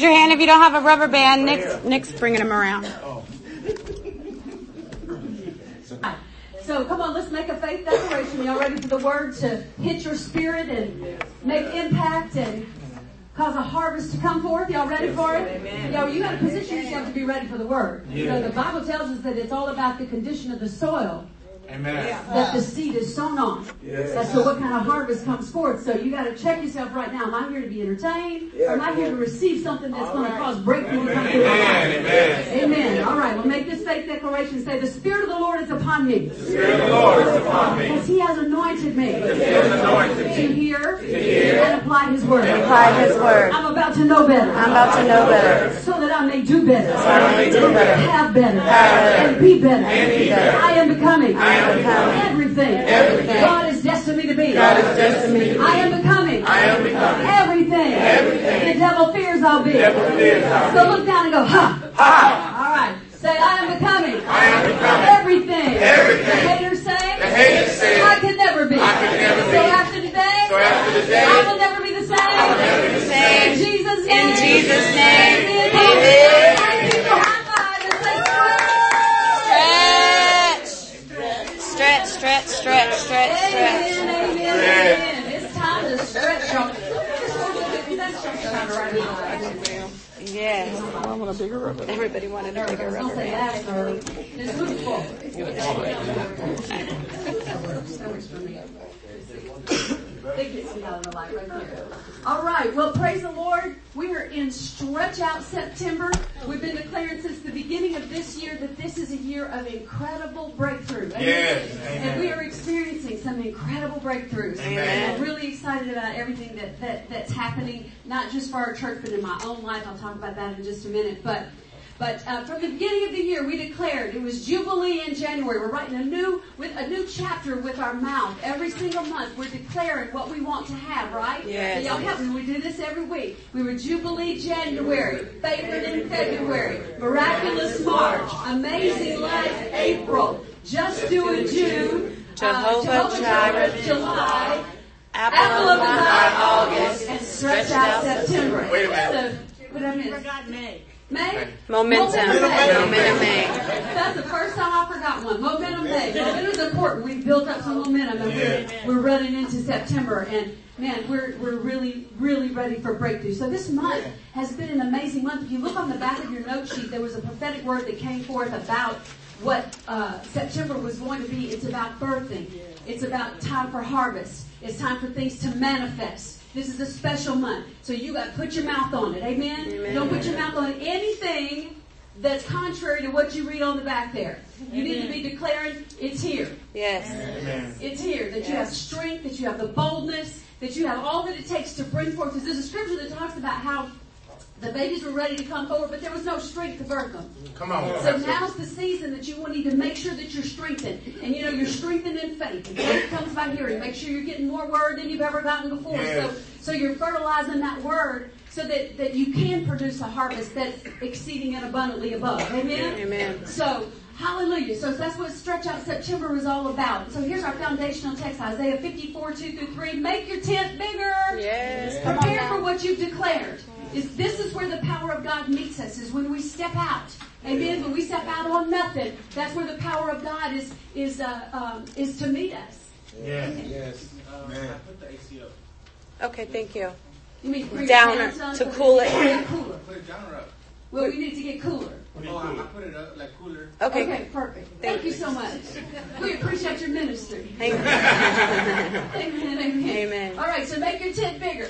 Raise your hand if you don't have a rubber band. Nick's, Nick's bringing them around. Oh. So come on, let's make a faith declaration. Y'all ready for the word to hit your spirit and make impact and cause a harvest to come forth? Y'all ready for it? Amen. Y'all, you got to position yourself to be ready for the word. You know, the Bible tells us that it's all about the condition of the soil. Amen. That the seed is sown on. Yes. That's so what kind of harvest comes forth. So you got to check yourself right now. Am I here to be entertained? or am I here to receive something that's going to cause breakthrough to come through? Amen. Amen. Amen. All right. Well, make this faith declaration. Say, the Spirit of the Lord is upon me. The Spirit of the Lord is upon me. Because He has anointed me. He has anointed me. To hear, hear and apply His word. Apply His word. I'm about to know better. I'm about to know better. So that I may do better. So I may do better. Have better. Have And be better. And be better. I am becoming. I am becoming. Everything. Everything. God has destined me to be. God has destined me to be. I am becoming. I am becoming. Everything. Everything. The devil fears I'll be. The devil fears I'll So look down and go, ha. Ha! All right. Say, I am becoming. I am becoming. Everything. Everything. The haters say. The haters say. I could never be. I could never be. So after today. So after today. I will never be the same. I will never be the same. In Jesus' name. In. Jesus' name. Amen. Thank you. High five and say, Stretch. Stretch, stretch, stretch. It's time to stretch y'all. That's just time to write it down. Yes. Everybody wanted a bigger rubber band. Sir. Just move forward. It gets me out of the light right there. All right. Well, praise the Lord. We are in Stretch Out September. We've been declaring since the beginning of this year that this is a year of incredible breakthrough. Amen? Yes. And we are experiencing some incredible breakthroughs. Amen. And I'm really excited about everything that, that, that's happening, not just for our church, but in my own life. I'll talk about that in just a minute. But but uh, from the beginning of the year, we declared it was Jubilee in January. We're writing a new with a new chapter with our mouth every single month. We're declaring what we want to have, right? Yes. So y'all help me. We do this every week. We were Jubilee January, favorite in February, miraculous March, amazing life April, just do it June, uh, Jehovah Jireh, July, Apple Apple of of the my Eye, eye, August, and stretch out September. Wait a minute. So, what I miss? May. May? Momentum. May. Momentum May. That's the first time I forgot one. Momentum May. Momentum is important. We've built up some momentum and we're, we're running into September and man, we're, we're really, really ready for breakthrough. So this month has been an amazing month. If you look on the back of your note sheet, there was a prophetic word that came forth about what uh, September was going to be. It's about birthing. It's about time for harvest. It's time for things to manifest. This is a special month. So you got to put your mouth on it. Amen? Amen. Don't put your mouth on anything that's contrary to what you read on the back there. You need to be declaring it's here. Yes. Amen. It's here. That you have strength, that you have the boldness, that you have all that it takes to bring forth. Because there's a scripture that talks about how the babies were ready to come forward, but there was no strength to birth them. Come on. So now's the season that you will need to make sure that you're strengthened. And you know, you're strengthened in faith. And faith comes by hearing. Make sure you're getting more word than you've ever gotten before. Yes. So, so you're fertilizing that word so that, that you can produce a harvest that's exceeding and abundantly above. Amen? Amen. So, hallelujah. So that's what Stretch Out September is all about. So here's our foundational text, Isaiah 54, 2 through 3. Make your tent bigger. Yes. Come Prepare for what you've declared. Is this is where the power of God meets us, is when we step out. Amen. When we step out on nothing, that's where the power of God is is uh, um, is to meet us. Yes. Yes. Man. Okay, thank you. You mean bring Downer, your on to cool that it. cooler. Put it down or up? Well, we need to get cooler. Oh, I, I put it up like cooler. Okay. Okay, perfect. Thank you so much. We appreciate your ministry. Thank you. Amen, amen. Amen. All right, so make your tent bigger.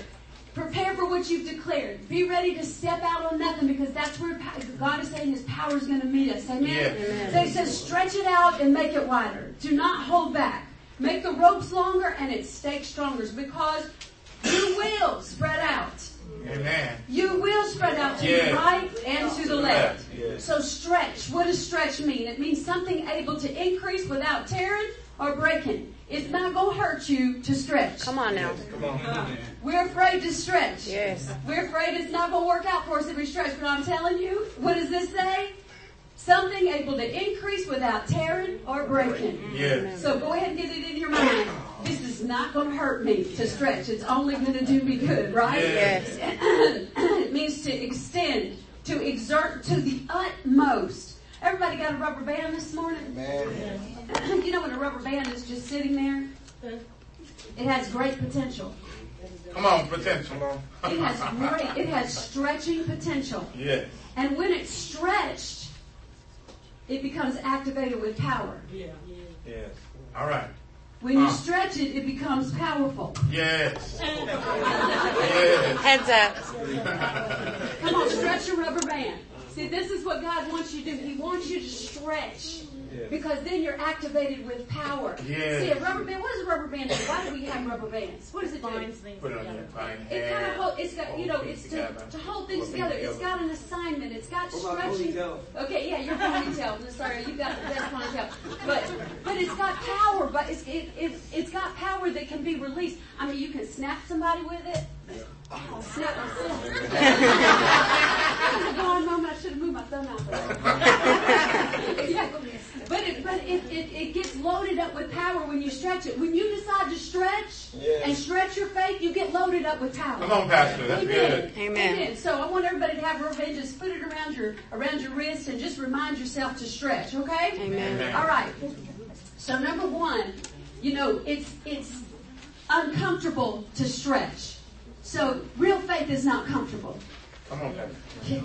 Prepare for what you've declared. Be ready to step out on nothing because that's where God is saying His power is going to meet us. Amen? Yes. Amen. So He says, stretch it out and make it wider. Do not hold back. Make the ropes longer and its stakes stronger because you will spread out. Amen. You will spread out to Yes. the right and to the left. Yes. So stretch. What does stretch mean? It means something able to increase without tearing or breaking. It's not going to hurt you to stretch. Come on now. Come on. We're afraid to stretch. Yes. We're afraid it's not going to work out for us if we stretch. But I'm telling you, what does this say? Something able to increase without tearing or breaking. Yes. So go ahead and get it in your mind. This is not going to hurt me to stretch. It's only going to do me good, right? Yes. it means to extend to exert to the utmost. Everybody got a rubber band this morning? Amen. you know when a rubber band is just sitting there? It has great potential. Come on, potential. It has great, it has stretching potential. Yes. And when it's stretched, it becomes activated with power. Yeah. Yes. All right. When you Ah. stretch it, it becomes powerful. Yes. yes. Heads up. Come on, stretch your rubber band. See, this is what God wants you to do. He wants you to stretch. Because then you're activated with power. Yes. See, a rubber band, what does a rubber band do? Why do we have rubber bands? What does it do? Put it on your fine It kind of hold, it's got, you know, it's to, to hold things Hold together. It's got an assignment. It's got What stretching. Okay, yeah, your ponytail. No, Sorry, you got the best ponytail. But, but it's got power, but it's, it, it's, it's got power that can be released. I mean, you can snap somebody with it. Oh, snap myself. Go on. I should have moved my thumb out there. Yeah. But it, but it, it, it gets loaded up with power when you stretch it. When you decide to stretch Yes. and stretch your faith, you get loaded up with power. Come on, Pastor. That's Amen. good. Amen. Amen. So I want everybody to have a rubber. Just put it around your around your wrist and just remind yourself to stretch. Okay. Amen. Amen. All right. So number one, you know, it's it's uncomfortable to stretch. So real faith is not comfortable. Come on, Pastor.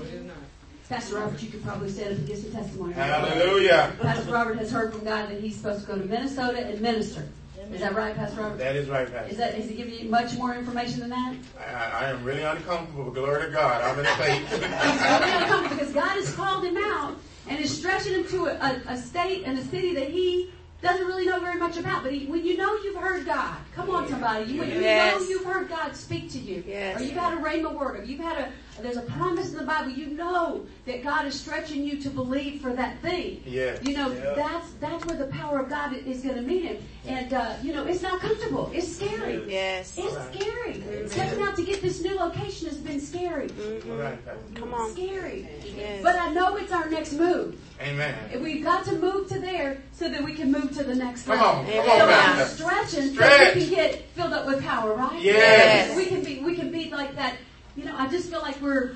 Pastor Robert, you could probably stand up and give some testimony. Hallelujah. Pastor Robert has heard from God that he's supposed to go to Minnesota and minister. Is that right, Pastor Robert? That is right, Is Pastor. that has he given you much more information than that? I, I am really uncomfortable. Glory to God. I'm in faith. He's really uncomfortable because God has called him out and is stretching him to a, a, a state and a city that he doesn't really know very much about. But he, when you know you've heard God, come on, somebody, you, when you Yes. know you've heard God speak to you, Yes. or you've had a rhema word, or you've had a there's a promise in the Bible, you know that God is stretching you to believe for that thing. Yes. You know Yeah. that's that's where the power of God is going to meet him, and uh, you know it's not comfortable. It's scary. Yes. It's scary. Stepping out to get this new location has been scary. All right, Pastor. Come on. Scary. Yes. But I know it's our next move. Amen. And We've got to move to there so that we can move to the next Come level. on. Come on, So I'm Pastor. stretching so Stretch. we can get filled up with power, right? Yes. We can be we can be like that. You know, I just feel like we're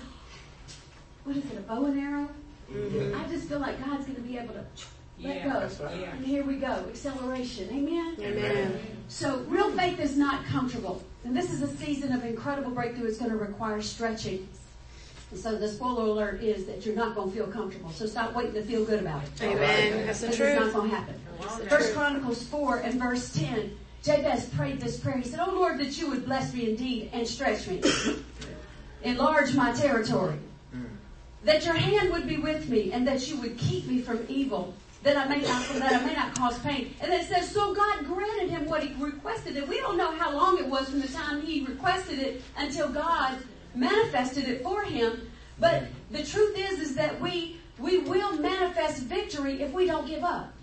what is it, a bow and arrow? Mm-hmm. I just feel like God's gonna be able to let go. That's right. And here we go. Acceleration. Amen. Amen. So real faith is not comfortable. And this is a season of incredible breakthrough. It's going to require stretching. And so the spoiler alert is that you're not going to feel comfortable. So stop waiting to feel good about it. Amen. That's the Because it's not going to happen. First Chronicles 4 and verse 10. Jabez prayed this prayer. He said, Oh Lord, that you would bless me indeed and stretch me. Enlarge my territory. Mm. That your hand would be with me and that you would keep me from evil. That I may not that I may not cause pain. And it says, so God granted him what he requested. And we don't know how long it was from the time he requested it until God manifested it for him. But mm. the truth is, is that we we will manifest victory if we don't give up.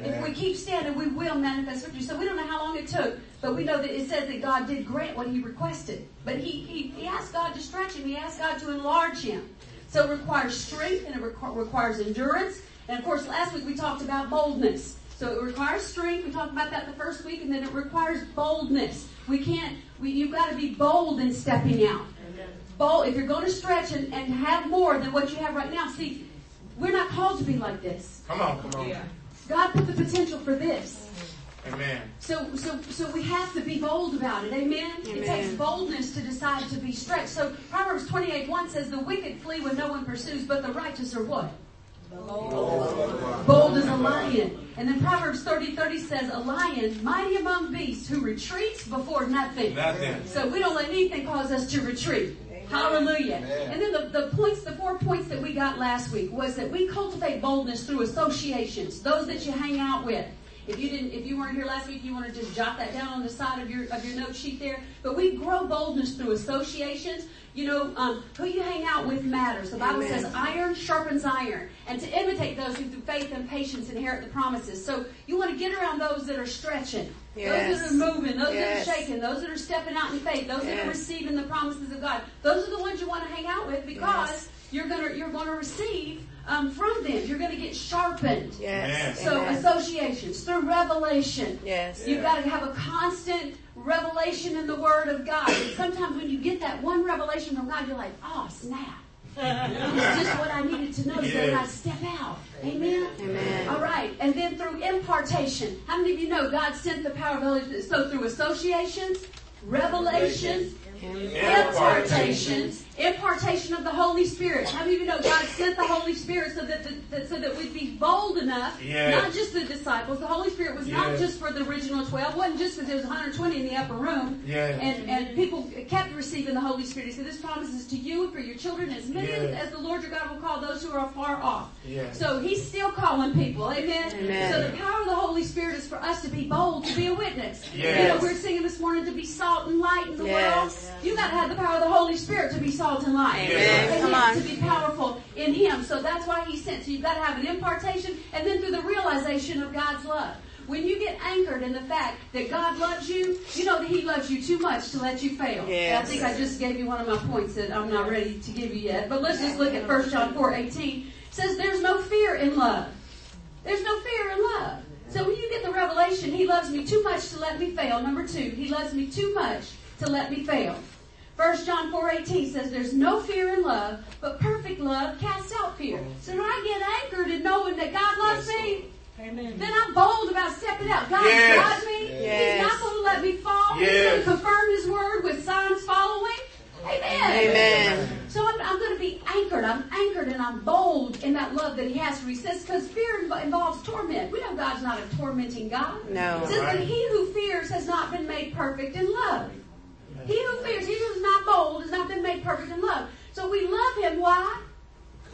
If we keep standing, we will manifest victory. So we don't know how long it took, but we know that it says that God did grant what he requested. But he, he, he asked God to stretch him. He asked God to enlarge him. So it requires strength and it requ- requires endurance. And of course, last week we talked about boldness. So it requires strength. We talked about that the first week, and then it requires boldness. We can't. We, you've got to be bold in stepping out. Bold. If you're going to stretch and, and have more than what you have right now, see, we're not called to be like this. Come on. Come on. God put the potential for this. Amen. So, so, so we have to be bold about it. Amen? It takes boldness to decide to be stretched. So Proverbs 28 1 says, The wicked flee when no one pursues, but the righteous are what? Bold. Bold as a lion. And then Proverbs 30 30 says, A lion, mighty among beasts, who retreats before nothing. Nothing. So we don't let anything cause us to retreat. Hallelujah. Amen. And then the, the points, the four points that we got last week was that we cultivate boldness through associations, those that you hang out with. If you didn't, if you weren't here last week, you want to just jot that down on the side of your of your note sheet there. But we grow boldness through associations. You know, um, who you hang out with matters. The Bible Amen. says, "Iron sharpens iron," and to imitate those who through faith and patience inherit the promises. So you want to get around those that are stretching, Yes. those that are moving, those Yes. that are shaking, those that are stepping out in faith, those that are receiving the promises of God. Those are the ones you want to hang out with because Yes. you're gonna you're gonna receive um, from them. You're gonna get sharpened. Yes. So Amen. associations through revelation. Yes. You've got to have a constant revelation in the Word of God. And sometimes when you get that one revelation from God, you're like, oh snap. It's just what I needed to know so that I step out. Amen? Amen. All right. And then through impartation. How many of you know God sent the power of the Holy Spirit? So through associations, revelations, impartations, impartation of the Holy Spirit. How many of you know God sent the Holy Spirit so that, the, that so that we'd be bold enough, Yes. not just the disciples. The Holy Spirit was not just for the original twelve. It wasn't just because there was 120 in the upper room. Yes. And and people kept receiving the Holy Spirit. He said, "This promise is to you and for your children, as many Yes. as the Lord your God will call those who are far off." Yes. So He's still calling people. Amen. Amen. So the power of the Holy Spirit is for us to be bold, to be a witness. Yes. You know, we're singing this morning to be salt and light in the Yes. world. You got to have the power of the Holy Spirit to be salt and light. Amen. Amen. Come on. To be powerful in Him. So that's why He sent. So you've got to have an impartation and then through the realization of God's love. When you get anchored in the fact that God loves you, you know that He loves you too much to let you fail. Yes. I think I just gave you one of my points that I'm not ready to give you yet. But let's just look at 1 John 4, 18. It says there's no fear in love. There's no fear in love. So when you get the revelation, He loves me too much to let me fail. Number two, He loves me too much to let me fail. 1 John 4.18 says there's no fear in love, but perfect love casts out fear. Oh. So when I get anchored in knowing that God loves me, Amen. then I'm bold about stepping out. God Yes. got me. Yes. He's not going to let me fall. He's going to confirm His word with signs following. Amen. Amen. So I'm, I'm going to be anchored. I'm anchored and I'm bold in that love that He has for me. He says because fear inv- involves torment. We know God's not a tormenting God. No. It says Right. that He who fears has not been made perfect in love. He who fears, he who is not bold, has not been made perfect in love. So we love Him. Why?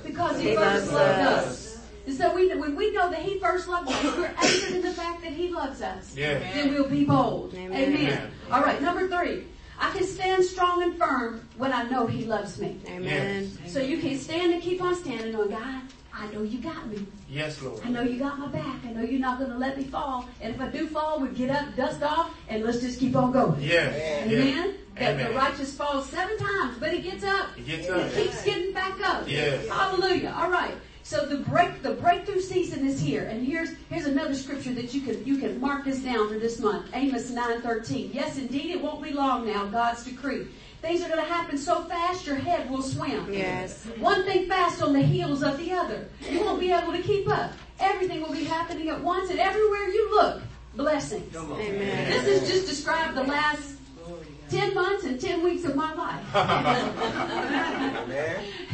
Because He, He first loved us. us. And so we, when we know that He first loved us, we're anchored in the fact that He loves us. Yes. Then we'll be bold. Amen. Amen. All right, number three. I can stand strong and firm when I know He loves me. Amen. So you can stand and keep on standing on God. I know you got me. Yes, Lord. I know you got my back. I know you're not going to let me fall. And if I do fall, we get up, dust off, and let's just keep on going. Yes. Amen. Yes. That the righteous falls seven times, but he gets up. He gets up. He keeps getting back up. Yes. Hallelujah. All right. So the break, the breakthrough season is here, and here's here's another scripture that you can you can mark this down for this month. Amos nine thirteen. Yes, indeed, it won't be long now. God's decree. Things are going to happen so fast your head will swim. Yes. One thing fast on the heels of the other. You won't be able to keep up. Everything will be happening at once, and everywhere you look, blessings. Amen. This has just described the last 10 months and 10 weeks of my life.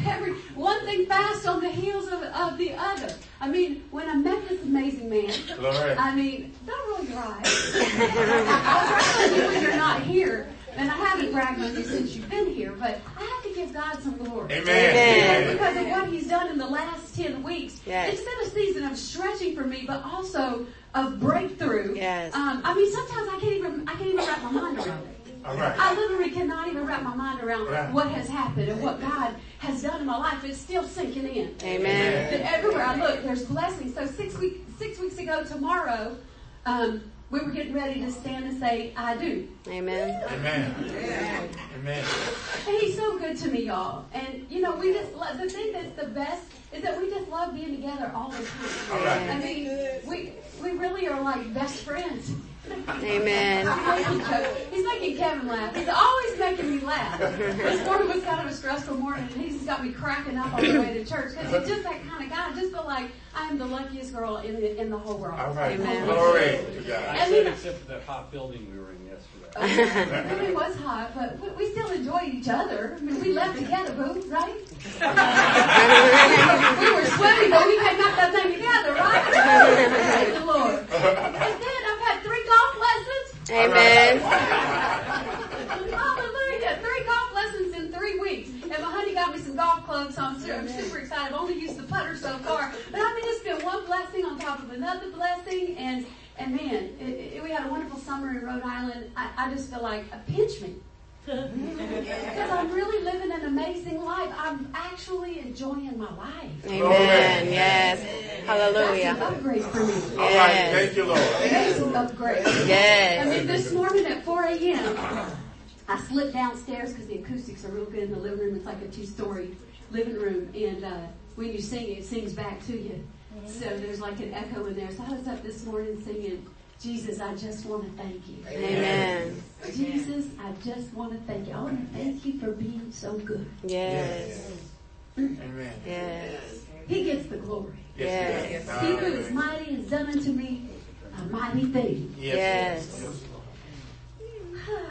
Every, one thing fast on the heels of, of the other. I mean, when I met this amazing man, Glory. I mean, don't roll your eyes. I was telling you when you're not here, and I haven't bragged on you since you've been here, but I have to give God some glory. Amen. Amen. Because of what he's done in the last 10 weeks. Yes. It's been a season of stretching for me, but also of breakthrough. Yes. Um, I mean, sometimes I can't even, I can't even wrap my mind around it. All right. I literally cannot even wrap my mind around Right. what has happened and what God has done in my life. It's still sinking in. Amen. That everywhere I look, there's blessings. So six week, six weeks ago tomorrow, um, we were getting ready to stand and say, "I do." Amen. Amen. Amen. And he's so good to me, y'all. And you know, we just love, the thing that's the best is that we just love being together all the time. All right. I mean, we we really are like best friends. Amen. I'm making jokes. He's making Kevin laugh. He's always making me laugh. This morning was kind of a stressful morning, and he's got me cracking up on the way to church because he's just that kind of guy. I just feel like I am the luckiest girl in the in the whole world. All right. Amen. Glory to God. I I mean- said except for that hot building we were in yesterday. I mean, it was hot, but we, we still enjoyed each other. I mean, we left together, boo, right? we were swimming, but we had out that thing together, right? Praise the Lord. And then I've had three golf lessons. Amen. Hallelujah. Three golf lessons in three weeks. And my honey got me some golf clubs, so I'm super, I'm super excited. I've only used the putter so far. But I mean, it's been one blessing on top of another blessing. And, and man, it, it, we had a wonderful summer in Rhode Island. I, I just feel like, a pinch me. Because I'm really living an amazing life. I'm actually enjoying my life. Amen. Yes. Hallelujah. That's an Hallelujah. upgrade for me. All right. Thank you, Lord. Amazing upgrade. Yes. I mean, this morning at 4 a.m., I slipped downstairs because the acoustics are real good in the living room. It's like a two-story living room, and uh, when you sing, it sings back to you. So there's like an echo in there. So I was up this morning singing, "Jesus, I just want to thank you." Amen. Jesus, I just want to thank you. I want to thank you for being so good. Yes. Amen. Yes. He gets the glory. Yes. Yes. yes. He who is mighty has done unto me a mighty thing. Yes. Yes.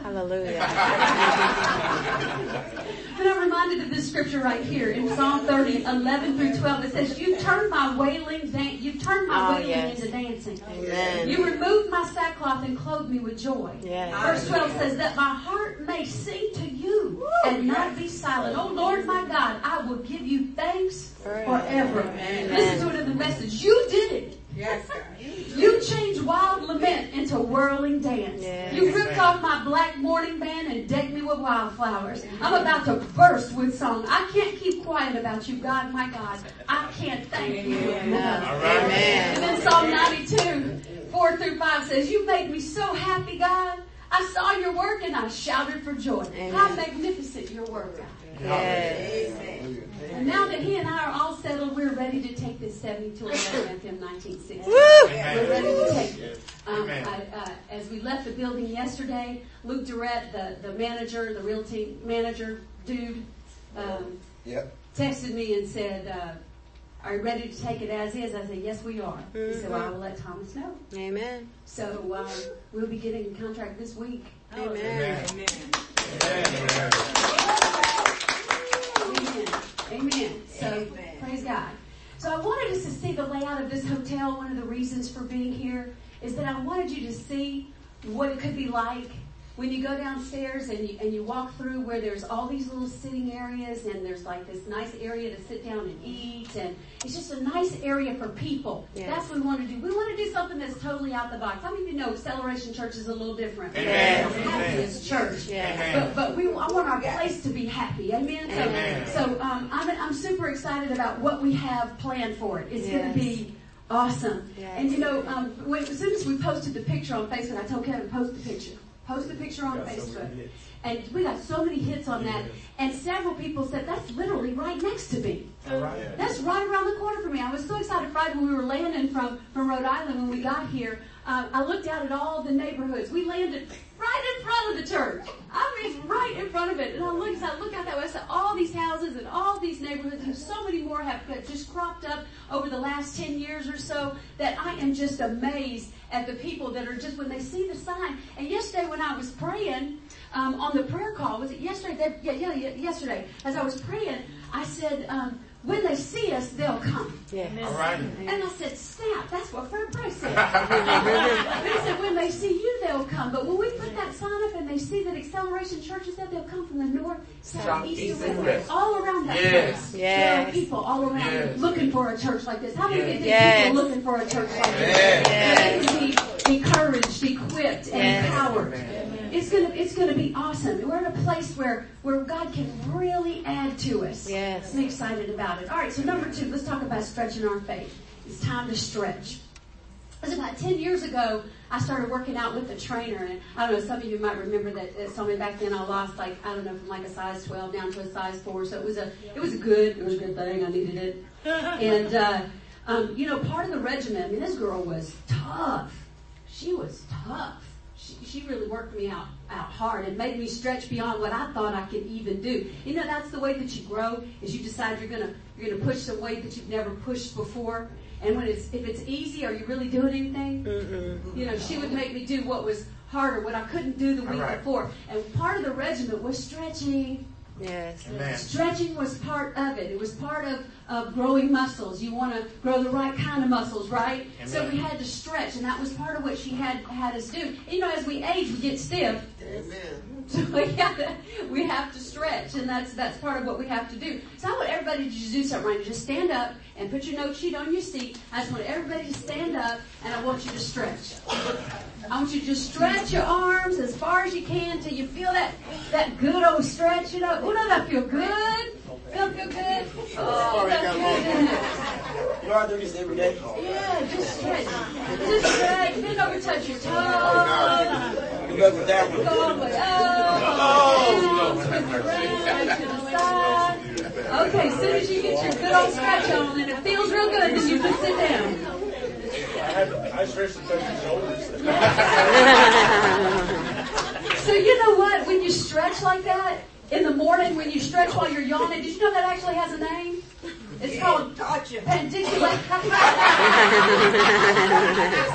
Hallelujah. And I'm reminded of this scripture right here in Psalm 30, 11 through 12. It says, You turned my wailing, dan- you turned my Oh, wailing yes. into dancing. Amen. You removed my sackcloth and clothed me with joy. Yes. Verse 12 says that my heart may sing to you and not be silent. Oh Lord my God, I will give you thanks forever. Listen to it in the message. You did it. Yes, God. You changed wild lament into whirling dance. Yes. You ripped off my black mourning band and decked me with wildflowers. I'm about to burst with song. I can't keep quiet about you, God, my God. I can't thank you enough. All right. Amen. And then Psalm 92, 4 through 5 says, You made me so happy, God. I saw your work and I shouted for joy. How magnificent your work, God. Yes. And now that he and I are all settled, we're ready to take this 70 to 11 FM 1960. Woo! We're ready to take it. Um, Amen. I, uh, as we left the building yesterday, Luke Durrett, the, the manager, the realty manager dude, um, Yep. texted me and said, uh, are you ready to take it as is? I said, yes, we are. He said, well, I will let Thomas know. Amen. So um, we'll be getting a contract this week. Amen. Amen. Amen. Amen. Amen. So Amen. praise God. So I wanted us to see the layout of this hotel. One of the reasons for being here is that I wanted you to see what it could be like when you go downstairs and you, and you walk through where there's all these little sitting areas and there's like this nice area to sit down and eat and it's just a nice area for people. Yes. That's what we want to do. We want to do something that's totally out the box. I many of you know Acceleration Church is a little different? Amen. It's the happiest church. Yes. But, but we, I want our place to be happy. Amen. So, Amen. so um, I'm, I'm super excited about what we have planned for it. It's going to be awesome. Yes. And you know, um, when, as soon as we posted the picture on Facebook, I told Kevin, post the picture. Post the picture on Facebook. And we got so many hits on that. And several people said, that's literally right next to me. All right. That's right around the corner for me. I was so excited Friday when we were landing from, from Rhode Island when we got here. Uh, I looked out at all the neighborhoods. We landed right in front of the church. I mean, right in front of it. And I looked, I look out that way. I all these houses and all these neighborhoods and so many more have just cropped up over the last 10 years or so that I am just amazed at the people that are just when they see the sign. And yesterday when I was praying um, on the prayer call, was it yesterday? That, yeah, yeah, yeah, yesterday. As I was praying, I said, um, when they see us, they'll come. Yes. All right. And I said, snap, that's what Fred Price said. and he said, when they see you, they'll come. But when we put that sign up and they see that Acceleration Church is there, they'll come from the north, south, east, and west. All around that Yes. place. Yes. There are people all around Yes. looking for a church like this. How many of you think Yes. people are looking for a church like this? Yes. They need to be encouraged, equipped, and Yes. empowered. It's gonna, it's gonna be awesome. We're in a place where, where God can really add to us. Yes. I'm excited about it. All right, so number two, let's talk about stretching our faith. It's time to stretch. It was about 10 years ago, I started working out with a trainer, and I don't know, some of you might remember that uh, some of back then I lost like, I don't know, from like a size 12 down to a size 4, so it was a, it was a good, it was a good thing, I needed it. And, uh, um, you know, part of the regimen, I mean, this girl was tough. She was tough. She, she really worked me out, out hard and made me stretch beyond what I thought I could even do. You know, that's the way that you grow, is you decide you're gonna, you're gonna push some weight that you've never pushed before. And when it's, if it's easy, are you really doing anything? Mm-mm. You know, she would make me do what was harder, what I couldn't do the week right. before. And part of the regimen was stretching. Yes. Amen. Stretching was part of it. It was part of, of growing muscles. You want to grow the right kind of muscles, right? So we had to stretch, and that was part of what she had had us do. You know, as we age, we get stiff. So we have to, we have to stretch, and that's that's part of what we have to do. So I want everybody to just do something right. Just stand up and put your note sheet on your seat. I just want everybody to stand up, and I want you to stretch. I want you to just stretch your arms as far as you can till you feel that that good old stretch. You know, oh, does that feel good? Feel feel good? Oh, good. You know I do this every day. Yeah, just stretch. Just stretch. Bend over, touch your oh, toes. You go with that one. Go all the way up. Twist around to the side. Okay, as soon as you get your good old stretch on and it feels real good, then you can sit down. I stretched touch your shoulders. So you know what? When you stretch like that, in the morning when you stretch while you're yawning. Did you know that actually has a name? It's called Gotcha. pandiculate.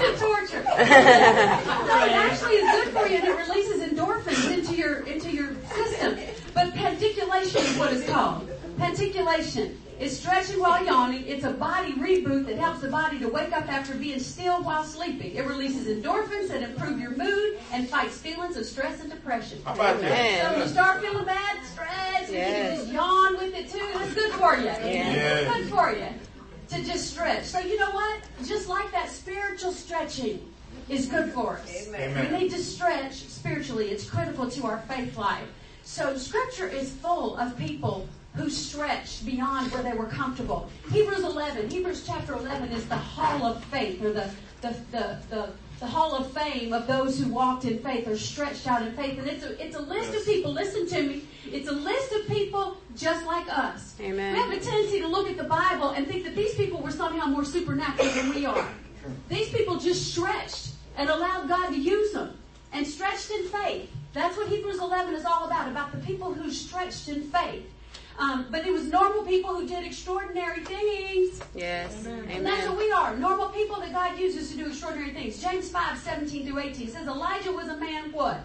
It's torture. No, it actually is good for you and it releases endorphins into your into your system. But pandiculation is what it's called. Pandiculation is stretching while yawning. It's a body reboot that helps the body to wake up after being still while sleeping. It releases endorphins that improve your mood and fights feelings of stress and depression. How about So that? when you start feeling bad, stress, and you can just yawn with it too. That's good for you. Yes. It's good for you to just stretch. So you know what? Just like that, spiritual stretching is good for us. Amen. We need to stretch spiritually. It's critical to our faith life. So scripture is full of people who stretched beyond where they were comfortable. Hebrews 11, Hebrews chapter 11 is the hall of faith or the, the, the, the, the hall of fame of those who walked in faith or stretched out in faith. And it's a, it's a list of people, listen to me, it's a list of people just like us. Amen. We have a tendency to look at the Bible and think that these people were somehow more supernatural than we are. These people just stretched and allowed God to use them and stretched in faith. That's what Hebrews 11 is all about, about the people who stretched in faith. Um, but it was normal people who did extraordinary things. Yes. And that's what we are. Normal people that God uses to do extraordinary things. James 5, 17 through 18 says Elijah was a man what?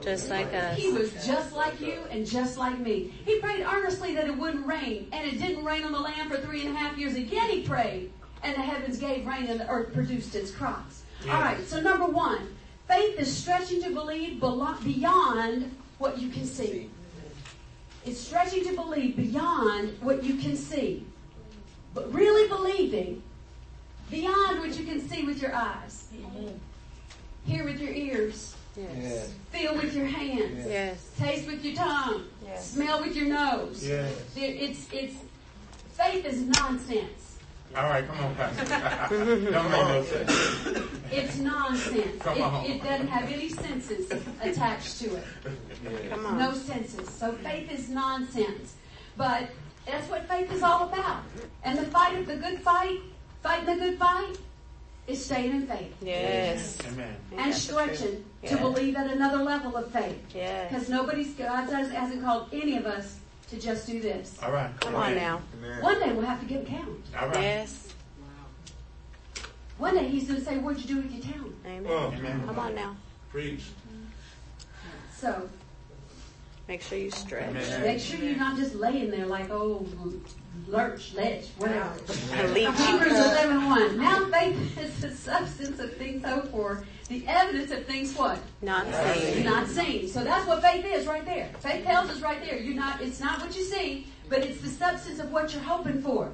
Just like us. He was just like you and just like me. He prayed earnestly that it wouldn't rain, and it didn't rain on the land for three and a half years. Again he prayed, and the heavens gave rain and the earth produced its crops. All right, so number one, faith is stretching to believe beyond what you can see. It's stretching to believe beyond what you can see. But really believing beyond what you can see with your eyes, hear with your ears, Yes. feel with your hands, Yes. taste with your tongue, Yes. smell with your nose. Yes. It's it's faith is nonsense. All right, come on, Pastor. Don't make no sense. It's nonsense. Come on. It, it doesn't have any senses attached to it. Come on. No senses. So faith is nonsense. But that's what faith is all about. And the fight of the good fight, fighting the good fight, is staying in faith Yes. Amen. and That's the stretching to believe at another level of faith. Yes. Because nobody's God does- hasn't called any of us to just do this. All right. Come on now. One day we'll have to give account. All right. Yes. One day he's going to say, "What'd you do with your talent?" Amen. Oh, amen. Come on now. Preach. So Make sure you stretch. Amen. make sure you're not just laying there like, "Oh, lurch, ledge, whatever." A leech. Hebrews 11, 1. Now faith is the substance of things hoped for, the evidence of things what? Not seen. Not seen. So that's what faith is right there. Faith tells us right there. You're not. It's not what you see, but it's the substance of what you're hoping for.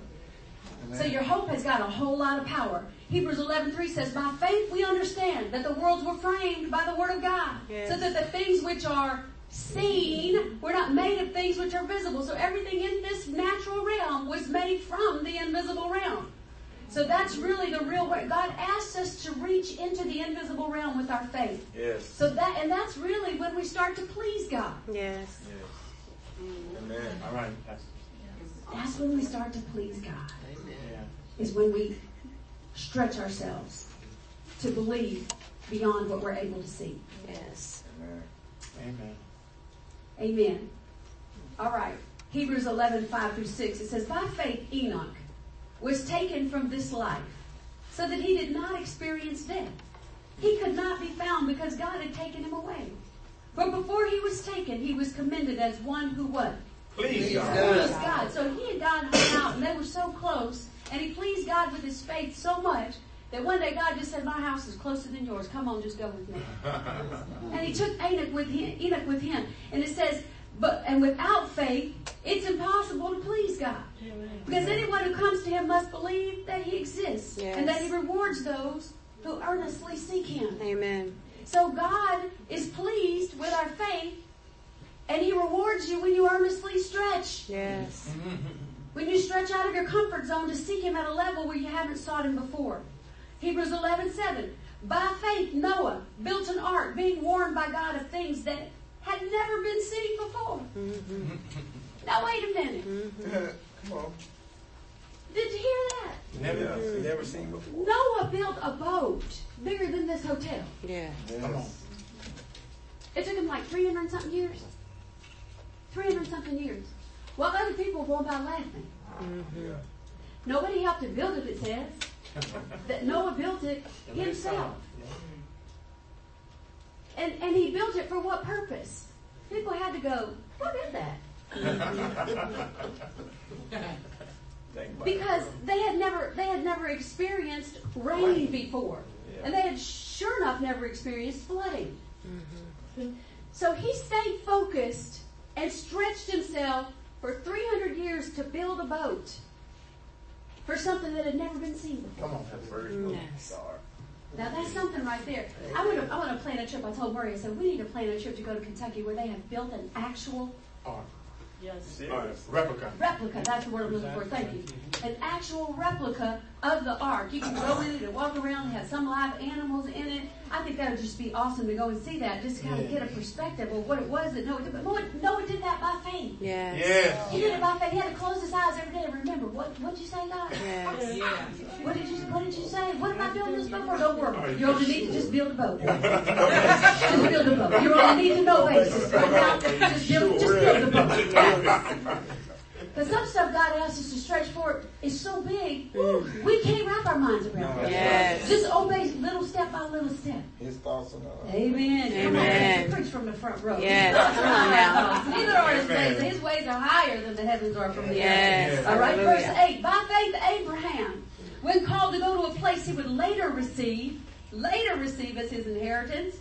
So your hope has got a whole lot of power. Hebrews 11:3 says, "By faith we understand that the worlds were framed by the word of God, Yes. so that the things which are seen We're not made of things which are visible. So everything in this natural realm was made from the invisible realm. So that's really the real way. God asks us to reach into the invisible realm with our faith. Yes. So that, and that's really when we start to please God. Yes. Amen. All right, Pastor. That's when we start to please God. Yeah. Is when we stretch ourselves to believe beyond what we're able to see. Yes. Amen. Amen. All right. Hebrews 11, 5 through 6. It says, By faith Enoch was taken from this life so that he did not experience death. He could not be found because God had taken him away. For before he was taken, he was commended as one who what? Please, God. Pleased God. So he and God hung out and they were so close and he pleased God with his faith so much that one day God just said, my house is closer than yours. Come on, just go with me. And he took Enoch with him, Enoch with him. And it says, but, and without faith, it's impossible to please God. Because anyone who comes to him must believe that he exists Yes. and that he rewards those who earnestly seek him. Amen. So God is pleased with our faith and he rewards you when you earnestly stretch. Yes. When you stretch out of your comfort zone to seek him at a level where you haven't sought him before. Hebrews 11, 7. By faith, Noah built an ark, being warned by God of things that had never been seen before. Mm-hmm. Now wait a minute. Mm-hmm. Come on. Did you hear that? Never. Never seen before. Noah built a boat bigger than this hotel. Yeah. Come on. It took him like 300 something years. 300 something years. While other people were going by laughing. Mm-hmm. Yeah. Nobody helped him build it, it says. That Noah built it himself. And, and he built it for what purpose? People had to go, what is that? Because they had never they had never experienced rain before. And they had sure enough never experienced flooding. Mm-hmm. So he stayed focused and stretched himself for 300 years to build a boat for something that had never been seen before. Come on. That's very cool. Yes. Star. Now that's something right there. I want to I want to plan a trip. I told Murray I said we need to plan a trip to go to Kentucky where they have built an actual Ark. Serious. Replica. replica. That's the word I'm looking for. Thank you. An actual replica of the ark. You can go in it and walk around and have some live animals in it. I think that would just be awesome to go and see that, just to kind of Yeah. get a perspective of what it was that Noah did. But Noah, Noah did that by faith. Yes. Yes. He did it by faith. He had to close his eyes every day and remember what what did you say, God? Yes. What did you What did you say? What am I building this boat for? Don't worry. You only need to just build a boat. just build a boat. You only need to know basis. Right now, just build, a boat. Because some stuff God asks us to stretch for is so big, we can't wrap our minds around it. Yes. Just obey little step by little step. His thoughts on that. Amen. Come on, Amen. preach from the front row. Yes. Come on now. Neither are his ways. His ways are higher than the heavens are from the Yes. earth. All right, Hallelujah. verse 8. By faith, Abraham, when called to go to a place he would later receive, later receive as his inheritance,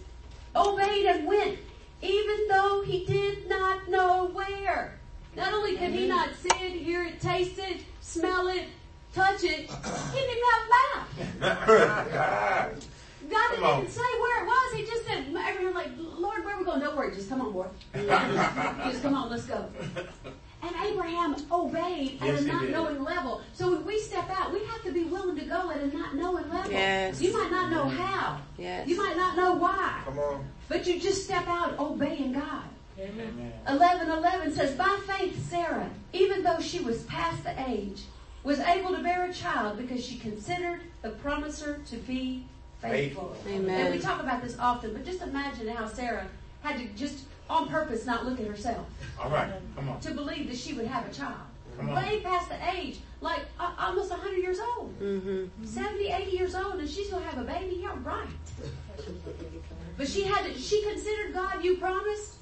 obeyed and went, even though he did not know where. Not only could he not see it, hear it, taste it, smell it, touch it, he didn't even have a map. God didn't even say where it was. He just said, Abraham, like, Lord, where are we going? Don't worry, just come on, boy. just come on, let's go. And Abraham obeyed at Yes, a not knowing level. So when we step out, we have to be willing to go at a not knowing level. Yes. You might not know how. Yes. You might not know why. Come on. But you just step out obeying God. Amen. 11 11 says, By faith, Sarah, even though she was past the age, was able to bear a child because she considered the promiser to be faithful. Faithful. Amen. And we talk about this often, but just imagine how Sarah had to just on purpose not look at herself All right. Come on. to believe that she would have a child. Come on. Way past the age, like uh, almost 100 years old. Mm-hmm. 70, 80 years old, and she's going to have a baby? Yeah, right. But she had to, she considered God you promised.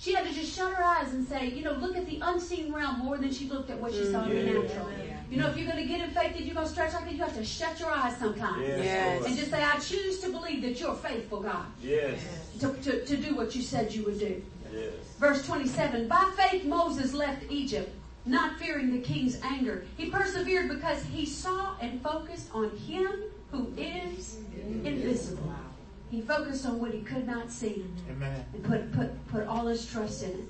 She had to just shut her eyes and say, you know, look at the unseen realm more than she looked at what she saw in the mm-hmm. natural. You know, if you're going to get infected, you're going to stretch like that, you have to shut your eyes sometimes. Yes. Yes. And just say, I choose to believe that you're faithful, God, Yes. to, to, to do what you said you would do. Yes. Verse 27, by faith Moses left Egypt, not fearing the king's anger. He persevered because he saw and focused on him who is invisible. He focused on what he could not see Amen. and put, put, put all his trust in it.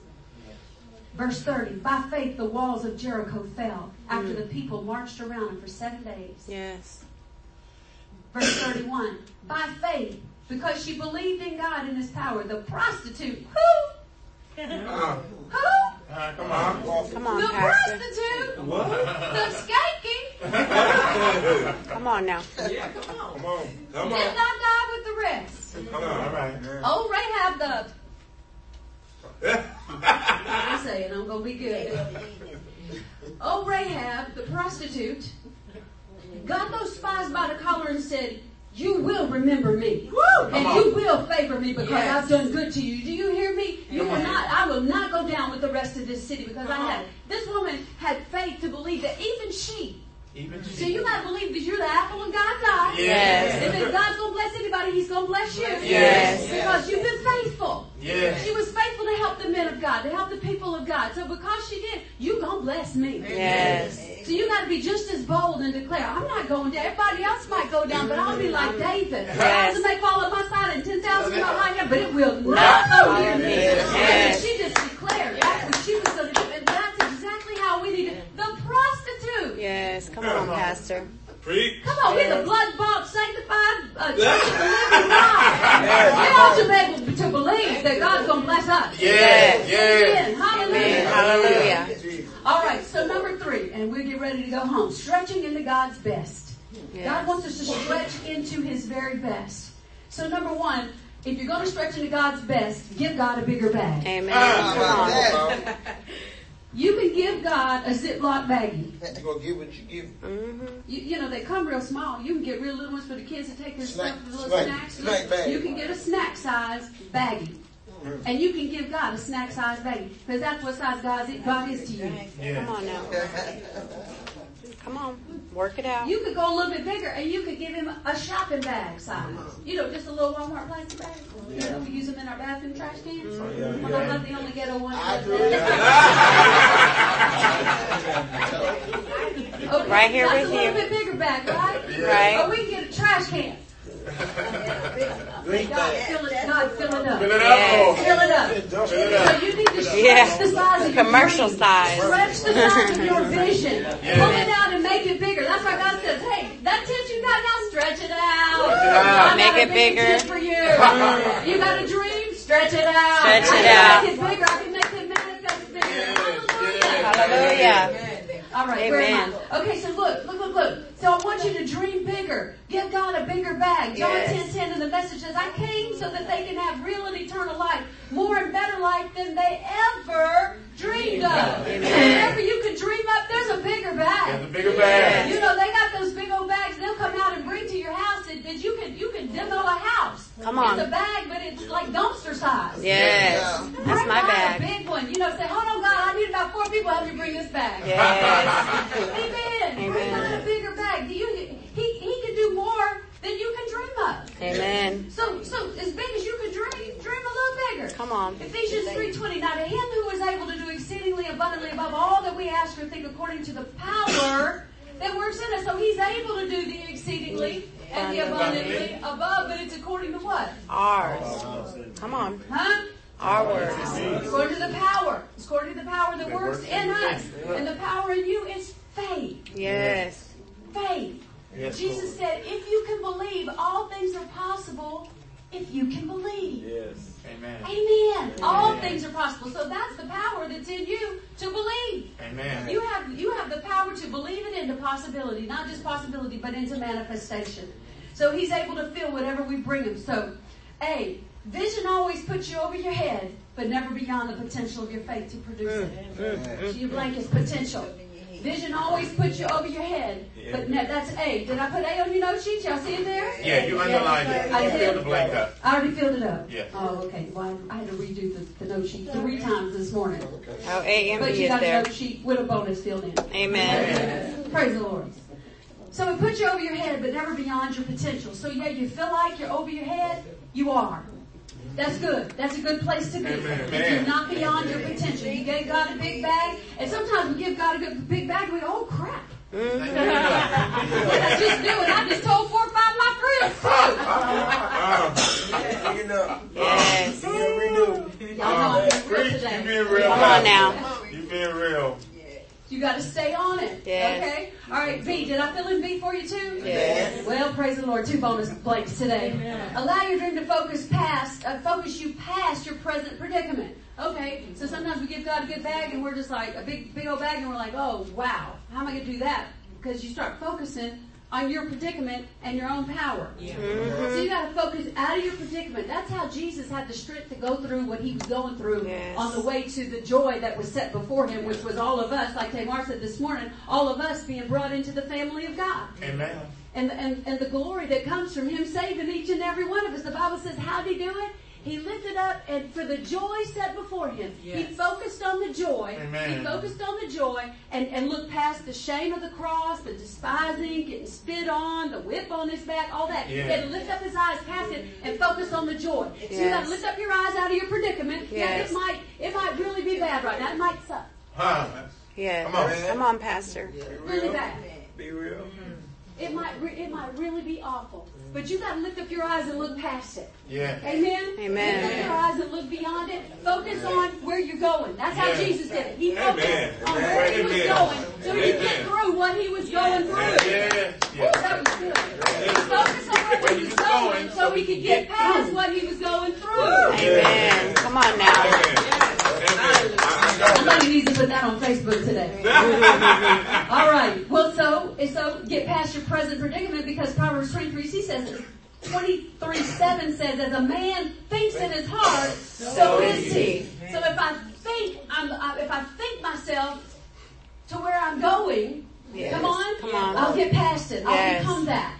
Verse 30, by faith the walls of Jericho fell after the people marched around them for seven days. Yes. Verse 31, by faith, because she believed in God and his power, the prostitute, who? Uh, Who? uh, come on. Come on, the Pastor. prostitute, What? the skanking, Come on now. Yeah, Come on. Come did on. not die with the rest. Come on. right. Oh, Rahab the. I'm saying I'm gonna be good. Oh, Rahab, the prostitute, got those spies by the collar and said, "You will remember me, and you will favor me because I've done good to you. Do you hear me? You will not. I will not go down with the rest of this city because I had this woman had faith to believe that even she." Even So you gotta believe that you're the apple of God's eye. Yes. And if God's gonna bless anybody, He's gonna bless you. Yes. Because you've been faithful. Yes. She was faithful to help the men of God, to help the people of God. So because she did, you gonna bless me. Yes. So you gotta be just as bold and declare, I'm not going down. Everybody else might go down, but I'll be like David. A thousand may fall at my side and ten thousand behind me, but it will not go near me. Yes. And she just declared that's what she was gonna do. And that's exactly how we need it. The prostitute. Yes. Come on, Pastor. Preach. Come on, we're the blood bought, sanctified uh, church of the living God. We ought to be able to believe that God's going to bless us. Yes. Yes. Amen. Hallelujah. Amen. Hallelujah. All right, so number three, and we'll get ready to go home. Stretching into God's best. God wants us to stretch into His very best. So number one, if you're going to stretch into God's best, give God a bigger bag. Amen. Ah. Come on. You can give God a Ziploc baggie. You gonna give what you give. Mm-hmm. You, you know, they come real small. You can get real little ones for the kids to take their Snack- stuff, the little snack- snacks. snack bag. You can get a snack size baggie. And you can give God a snack size baggie. Because that's what size God is, God is to you. Yeah. Come on now. Come on. Work it out. You could go a little bit bigger and you could give him a shopping bag size. Uh-huh. You know, just a little Walmart plastic bag. You know, we use them in our bathroom trash cans. Oh, well, I'm not the only ghetto one. I do. Okay, Right here that's with a little you. bit bigger bag, right? Right. Or we can get a trash can. Green God, bag. fill it, God, fill it up. Fill it up. Yes. Fill it up. Fill it up. So you need to stretch Yeah. the size of your Commercial dream. size. Stretch the size of your vision. Pull it out and make it bigger. That's why God says, hey, that tent you got now, stretch it out. Stretch it Make it bigger. tent for you. you got a dream? Stretch it out. Stretch it I can out. make it bigger. I can make it manifest bigger. Yes, Hallelujah. Hallelujah. All right, Amen. I? Okay, so look, look, look, look. So I want you to dream bigger. Give God a bigger bag. John Yes. 10, 10 in the message says, I came so that they can have real and eternal life, more and better life than they ever dreamed of. Whenever you can dream up, there's a bigger There's bag. a bigger bag. You know, they got those big old bags they'll come out and bring to your house that, that you can you can demo a house. Come on. It's a bag, but it's like dumpster size. Yes. Bring That's my God bag. A big one. You know, say, hold on, God, I need about four people. Help me bring this bag. Yes. Amen. Bring Amen. God a bigger bag. Do you, he, he can do more than you can dream of. Amen. So, so as big as you can dream, dream a little bigger. Come on. Ephesians 3.20, Now to him who is able to do exceedingly abundantly above all that we ask or think according to the power that works in us. So he's able to do the exceedingly and the abundantly above, but it's according to what? Ours. Come on. Huh? Our words. According to the power. It's according to the power that works works in in us. And the power in you is faith. Yes. Faith. Yes, Jesus said, if you can believe, all things are possible if you can believe. Yes. Amen. Amen. All things are possible. So that's the power that's in you to believe. Amen. You have you have the power to believe it into possibility, not just possibility, but into manifestation. So he's able to fill whatever we bring him. So, A, vision always puts you over your head, but never beyond the potential of your faith to produce it. Mm-hmm. So your blank is potential. Vision always puts you over your head, but no, that's A. Did I put A on your note sheet? Y'all see it there? Yeah, you underlined it. I did. filled the blank up. I already filled it up. Yes. Oh, okay. Well, I had to redo the, the note sheet three times this morning. Oh, A and But you got a there. note sheet with a bonus filled in. Amen. Praise the Lord. So it puts you over your head, but never beyond your potential. So yeah, you feel like you're over your head, you are. That's good. That's a good place to be. Amen. If you're not beyond your potential. You gave God a big bag, and sometimes we give God a good, big bag, and we go, oh crap. What I just do, and I just told four or five of my friends too. Picking up. Yes. Picking up. Y'all know I'm being real Preach, you today. Come on now. You being real. You got to stay on it. Yes. Okay. All right. B. Did I fill in B for you too? Yes. Well, praise the Lord. Two bonus blanks today. Allow your dream to focus past, uh, focus you past your present predicament. Okay. So sometimes we give God a good bag and we're just like a big, big old bag and we're like, oh wow, how am I going to do that? Because you start focusing on your predicament and your own power. Mm-hmm. So you got to focus out of your predicament. That's how Jesus had the strength to go through what he was going through Yes. on the way to the joy that was set before him, which was all of us, like Tamar said this morning, all of us being brought into the family of God. Amen. And, and, and the glory that comes from him saving each and every one of us. The Bible says, how did he do it? He lifted up and for the joy set before him, he focused on the joy. Amen. He focused on the joy and, and looked past the shame of the cross, the despising, getting spit on, the whip on his back, all that. He Yeah. had to lift up his eyes past it and focus on the joy. So you got to lift up your eyes out of your predicament. Yeah, Yes. it might it might really be bad right now. It might suck. Huh? Yes. Come on. Come on, Pastor. Really bad. Be real. It might re- it might really be awful. But you got to lift up your eyes and look past it. Yeah. Amen. Amen. Lift up your eyes and look beyond it. Focus on where you're going. That's how Yeah. Jesus did it. He Amen. focused on where he was going, so he could get through what he was going through. Yeah. Ooh, Yeah. that was good. He focused on where he was going, so he could get past what he was going through. Amen. Come on now. Somebody needs to put that on Facebook today. All right. Well, so so get past your present predicament because Proverbs 23 C says 23 7 says, as a man thinks in his heart, so is he. So if I think, I'm, I, if I think myself to where I'm going, Yes. come on, Come on. I'll get past it. I'll Yes. become that.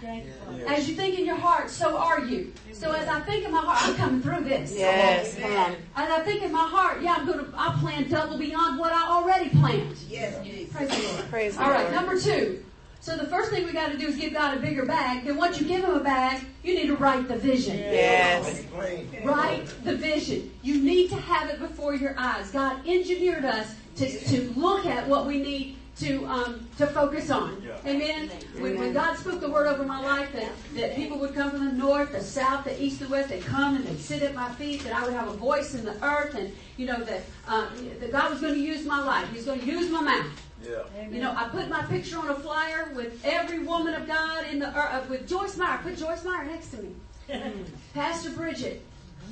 As you think in your heart, so are you. So as I think in my heart, I'm coming through this. Yes. Come on. As I think in my heart, yeah, I'm gonna, I plan double beyond what I already planned. Yes. Praise the Lord. Praise All right, Lord. number two. So the first thing we got to do is give God a bigger bag. Then once you give Him a bag, you need to write the vision. Yes. Plain. Write the vision. You need to have it before your eyes. God engineered us to, to look at what we need to um, to focus on. Amen. When, when God spoke the word over my life that, that people would come from the north, the south, the east, the west, they'd come and they'd sit at my feet, that I would have a voice in the earth, and you know that uh, that God was going to use my life. He's going to use my mouth. Yeah. You know, I put my picture on a flyer with every woman of God in the uh, with Joyce Meyer. Put Joyce Meyer next to me. Pastor Bridget.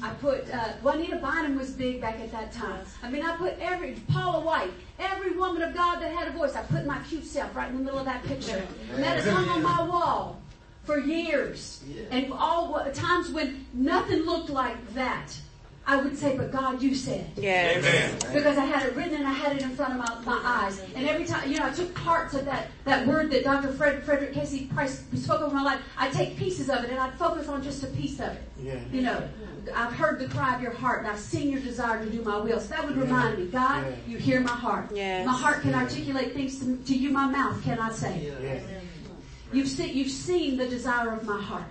I put uh, Juanita Bynum was big back at that time. I mean, I put every Paula White, every woman of God that had a voice. I put my cute self right in the middle of that picture, and that has hung on my wall for years. And all times when nothing looked like that, I would say, "But God, you said." Yes. Amen. because I had it written and I had it in front of my, my eyes. And every time, you know, I took parts of that, that word that Dr. Fred, Frederick K.C. Price spoke over my life. I take pieces of it and I'd focus on just a piece of it. Yeah. You know, I've heard the cry of your heart and I've seen your desire to do my will. So that would remind me, God, Yeah. you hear my heart. Yes. My heart can articulate things to, to you, my mouth cannot say. Yes. You've seen, you've seen the desire of my heart.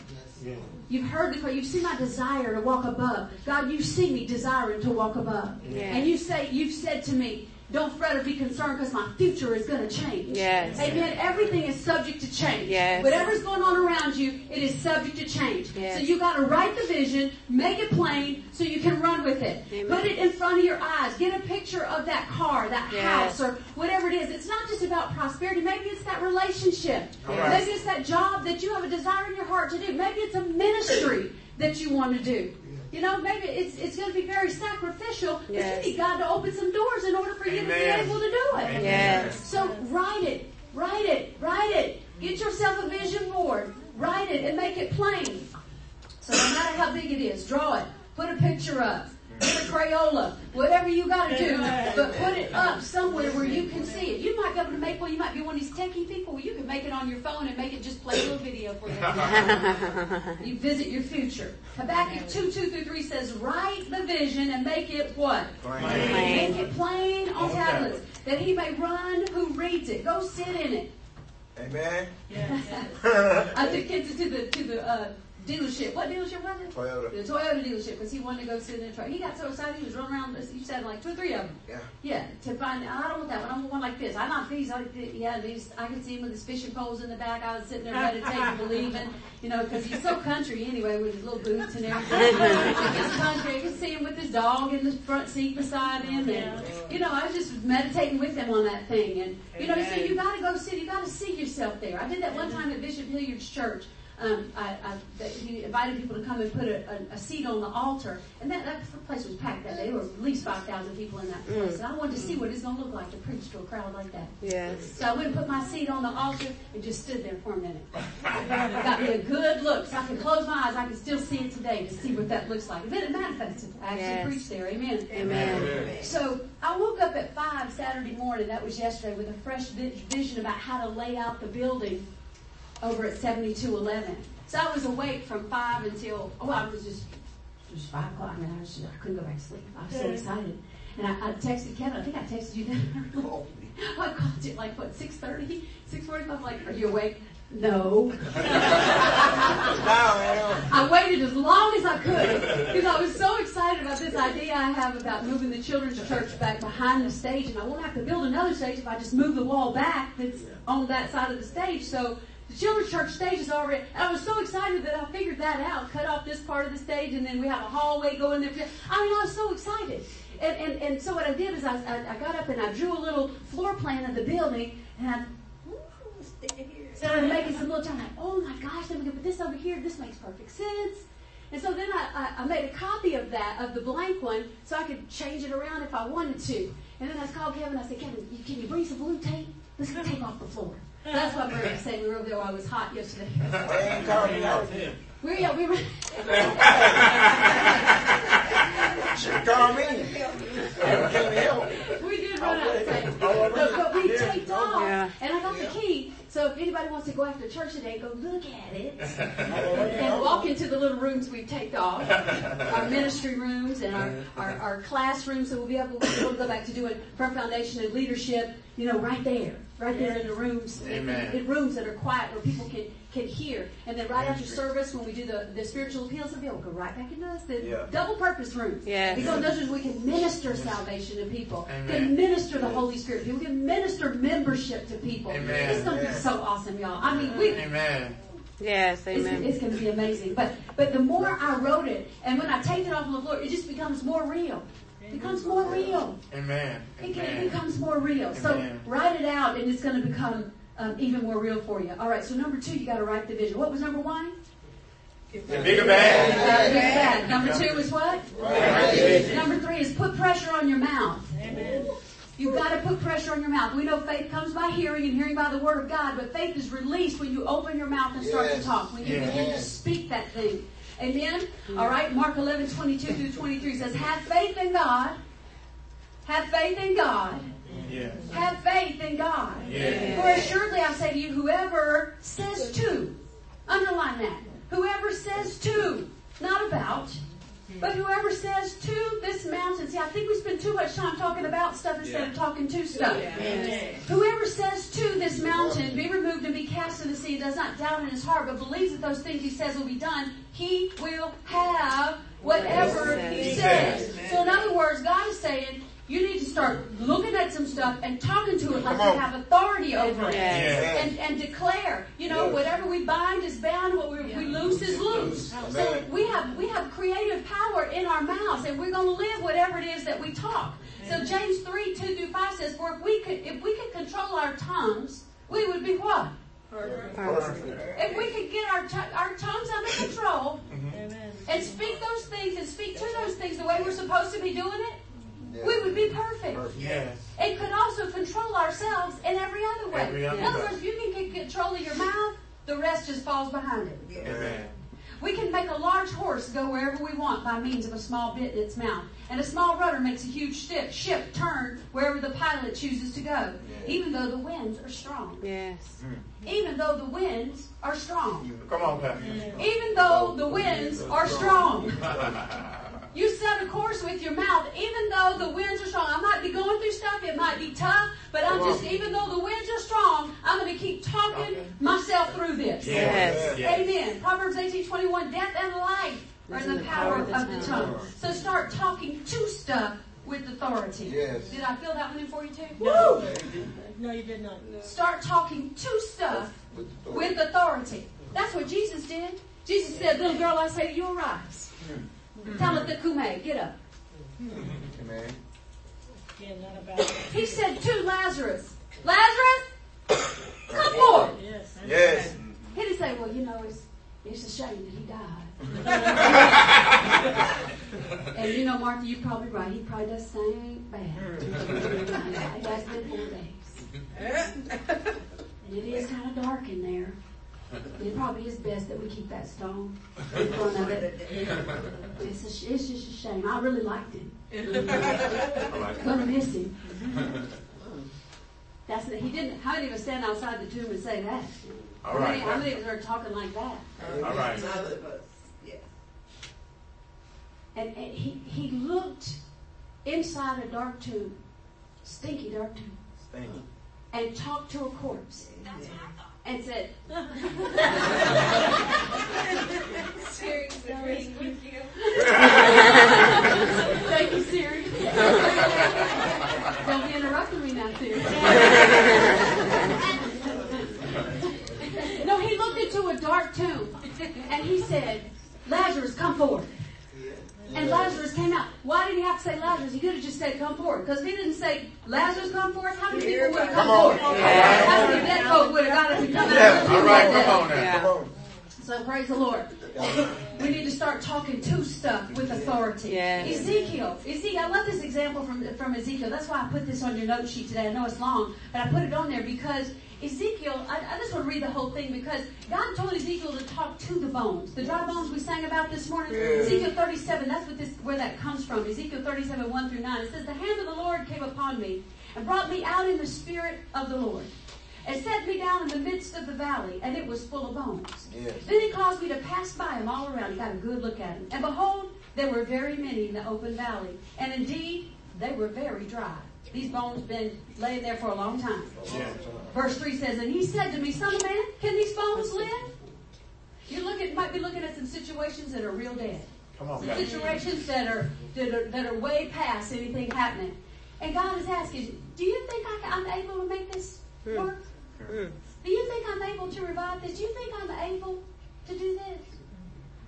Yes. You've heard the cry. You've seen my desire to walk above. God, you see me desiring to walk above. Yes. And you say, you've said to me, don't fret or be concerned because my future is going to change. Yes. Amen. Everything is subject to change. Yes. Whatever's going on around you, it is subject to change. Yes. So you got to write the vision, make it plain so you can run with it. Amen. Put it in front of your eyes. Get a picture of that car, that Yes. house, or whatever it is. It's not just about prosperity. Maybe it's that relationship. right. Maybe it's that job that you have a desire in your heart to do. Maybe it's a ministry that you want to do. You know, maybe it's it's going to be very sacrificial, but Yes. you need God to open some doors in order for you to be able to do it. Yes. So write it, write it, write it. Get yourself a vision board. Write it and make it plain. So no matter how big it is, draw it. Put a picture up. Put a Crayola. Whatever you got to do. But put it up somewhere where you can see it. You might be able to make, well, you might be one of these techie people. Well, you can make it on your phone and make it just play a little video for you. you visit your future. Habakkuk 2, 2 through 3 says, write the vision and make it what? Plain. Make it plain on tablets, that he may run who reads it. Go sit in it. Amen. I took kids to the to the uh, dealership. What dealership was it? Toyota. The Toyota dealership because he wanted to go sit in the truck. He got so excited he was running around. You said like two or three of them. Yeah. Yeah, to find. I don't want that one. I want one like this. I like these. I, yeah, these. I could see him with his fishing poles in the back. I was sitting there meditating, believing, you know, because he's so country anyway with his little boots and everything. he's country. I could see him with his dog in the front seat beside him, and you know, I was just meditating with him on that thing. And you know, he said, you got to go sit. You got to see yourself there. I did that one time at Bishop Hilliard's church. Um, I, I, that he invited people to come and put a, a, a seat on the altar, and that, that place was packed that day. There were at least five thousand people in that place, and I wanted to see what it's going to look like to preach to a crowd like that. Yes. So I went and put my seat on the altar and just stood there for a minute. I got me a good look, so I could close my eyes. I can still see it today to see what that looks like. And then it manifested. I actually Yes. preached there. Amen. Amen. Amen. So I woke up at five Saturday morning. That was yesterday with a fresh vision about how to lay out the building over at 7211. So I was awake from five until oh I was just it was five o'clock and I was just, I couldn't go back to sleep. I was so excited. And I, I texted Kevin, I think I texted you then. I called you at like what, 6.30, 6.45, like, are you awake? No. I waited as long as I could because I was so excited about this idea I have about moving the children's church back behind the stage, and I won't have to build another stage if I just move the wall back that's on that side of the stage. So the children's church stage is already. I was so excited that I figured that out. Cut off this part of the stage, and then we have a hallway going there. I mean, I was so excited. And, and, and so what I did is I, I, I got up and I drew a little floor plan of the building, and I started making some little time like, oh my gosh, then we can put this over here. This makes perfect sense. And so then I, I, I made a copy of that, of the blank one, so I could change it around if I wanted to. And then I called Kevin. I said, Kevin, you, can you bring some blue tape? Let's tape off the floor. That's what Bert was saying. We were over there while it was hot yesterday. They ain't called me out. We yeah, we were. Should have me. I came to help. We did run out of time. Oh, But, but we Yeah. taped off, Yeah. and I got the key. So if anybody wants to go after church today, go look at it and walk into the little rooms we've taped off, our ministry rooms and our, our, our classrooms. So we'll be able, to go back to doing Firm Foundation and leadership. You know, right there, right there in the rooms, in, in rooms that are quiet where people can can hear. And then right after service, when we do the, the spiritual appeals, we'll be able to go right back into those the Yeah. double purpose rooms. Yes. We go in those rooms we can minister salvation to people. Amen. Can minister the Holy Spirit to people. We can minister membership to people. Amen. It's going to be so awesome, y'all. I mean, we, Amen. Yes, it's, amen. it's going to be amazing. But but the more I wrote it, and when I take it off on the floor, it just becomes more real. It becomes more real. Amen. It, can- it becomes more real. So write it out, and it's going to become um, even more real for you. All right. So number two, you got to write the vision. What was number one? The bigger bag. Uh, big bag. Number two is what? Number three is put pressure on your mouth. Amen. You've got to put pressure on your mouth. We know faith comes by hearing and hearing by the word of God, but faith is released when you open your mouth and start to talk, when you Yes. begin to speak that thing. Amen? All right, Mark 11, 22 through 23 says, Have faith in God. Have faith in God. Yes. Have faith in God. Yes. For assuredly I say to you, whoever says to, underline that, whoever says to, not about, but whoever says to this mountain, see, I think we spend too much time talking about stuff instead of talking to stuff. Whoever says to this mountain, be removed and be cast in the sea, does not doubt in his heart, but believes that those things he says will be done, he will have whatever he says. So in other words, God is saying, you need to start looking at some stuff and talking to it like Come you have authority over it. Yes. And, and declare, you know, Yes. whatever we bind is bound, what we, we loose is loose. So we have we have creative power in our mouths, and we're going to live whatever it is that we talk. So James three two through five says, "For if we could if we could control our tongues, we would be what? If we could get our t- our tongues under control mm-hmm. Mm-hmm. and speak those things and speak to those things the way we're supposed to be doing it, we would be perfect." Yes. It could also control ourselves in every other way. Every other in other way. words, if you can get control of your mouth, the rest just falls behind it. Amen. We can make a large horse go wherever we want by means of a small bit in its mouth. And a small rudder makes a huge ship, ship turn wherever the pilot chooses to go, even though the winds are strong. Yes. Mm-hmm. Even though the winds are strong. Come on, Pastor. Even though the winds are strong. You set a course with your mouth, even though the winds are strong. I might be going through stuff, it might be tough, but I'm just, even though the winds are strong, I'm going to keep talking myself through this. Yes. Yes. Amen. Proverbs 18, 21, death and life are in the power of the tongue. So start talking to stuff with authority. Yes. Did I feel that one in for you too? No, No, you did not. Start talking to stuff with authority. That's what Jesus did. Jesus said, little girl, I say to you, arise. Hmm. Mm-hmm. Tell it the kume, get up. Amen. Yeah, not about it. He said to Lazarus, Lazarus, come forth. Yes. Yes. He didn't say, well, you know, it's, it's a shame that he died. and you know, Martha, you're probably right. He probably does the same bad. it has been four days. And it is kind of dark in there. It probably is best that we keep that stone in front of it. It's, a, sh- it's just a shame. I really liked him. Gonna miss him. That's he didn't. How many of us stand outside the tomb and say that? All How many, right. how many of us are talking like that? All right. And, and he, he looked inside a dark tomb, stinky dark tomb, Stinky. and talked to a corpse. And said, Siri, Thank you, Siri. Don't be interrupting me now, Siri. no, he looked into a dark tomb and he said, Lazarus, come forth. And Lazarus came out. Why did he have to say Lazarus? He could have just said, come forth. Because if he didn't say, Lazarus, come forth, how many people would have come, Come forth? How many dead folk would have got up and come out? Yeah, of All right. that? Come on now. Yeah. Come on. So praise the Lord. We need to start talking to stuff with authority. Yes. Ezekiel. Ezekiel. I love this example from from Ezekiel. That's why I put this on your note sheet today. I know it's long, but I put it on there because Ezekiel, I, I just want to read the whole thing because God told Ezekiel to talk to the bones. The dry bones we sang about this morning, Ezekiel 37, that's what this, where that comes from. Ezekiel 37, 1 through 9. It says, The hand of the Lord came upon me and brought me out in the spirit of the Lord and set me down in the midst of the valley, and it was full of bones. Yes. Then he caused me to pass by him all around. He got a good look at him. And behold, there were very many in the open valley. And indeed, they were very dry. These bones have been laying there for a long time. Verse 3 says, And he said to me, Son of man, can these bones live? You look at, might be looking at some situations that are real dead. Come on, Some guys. situations that are, that are that are way past anything happening. And God is asking, Do you think I, am able to make this hmm. work? Hmm. Do you think I'm able to revive this? Do you think I'm able to do this?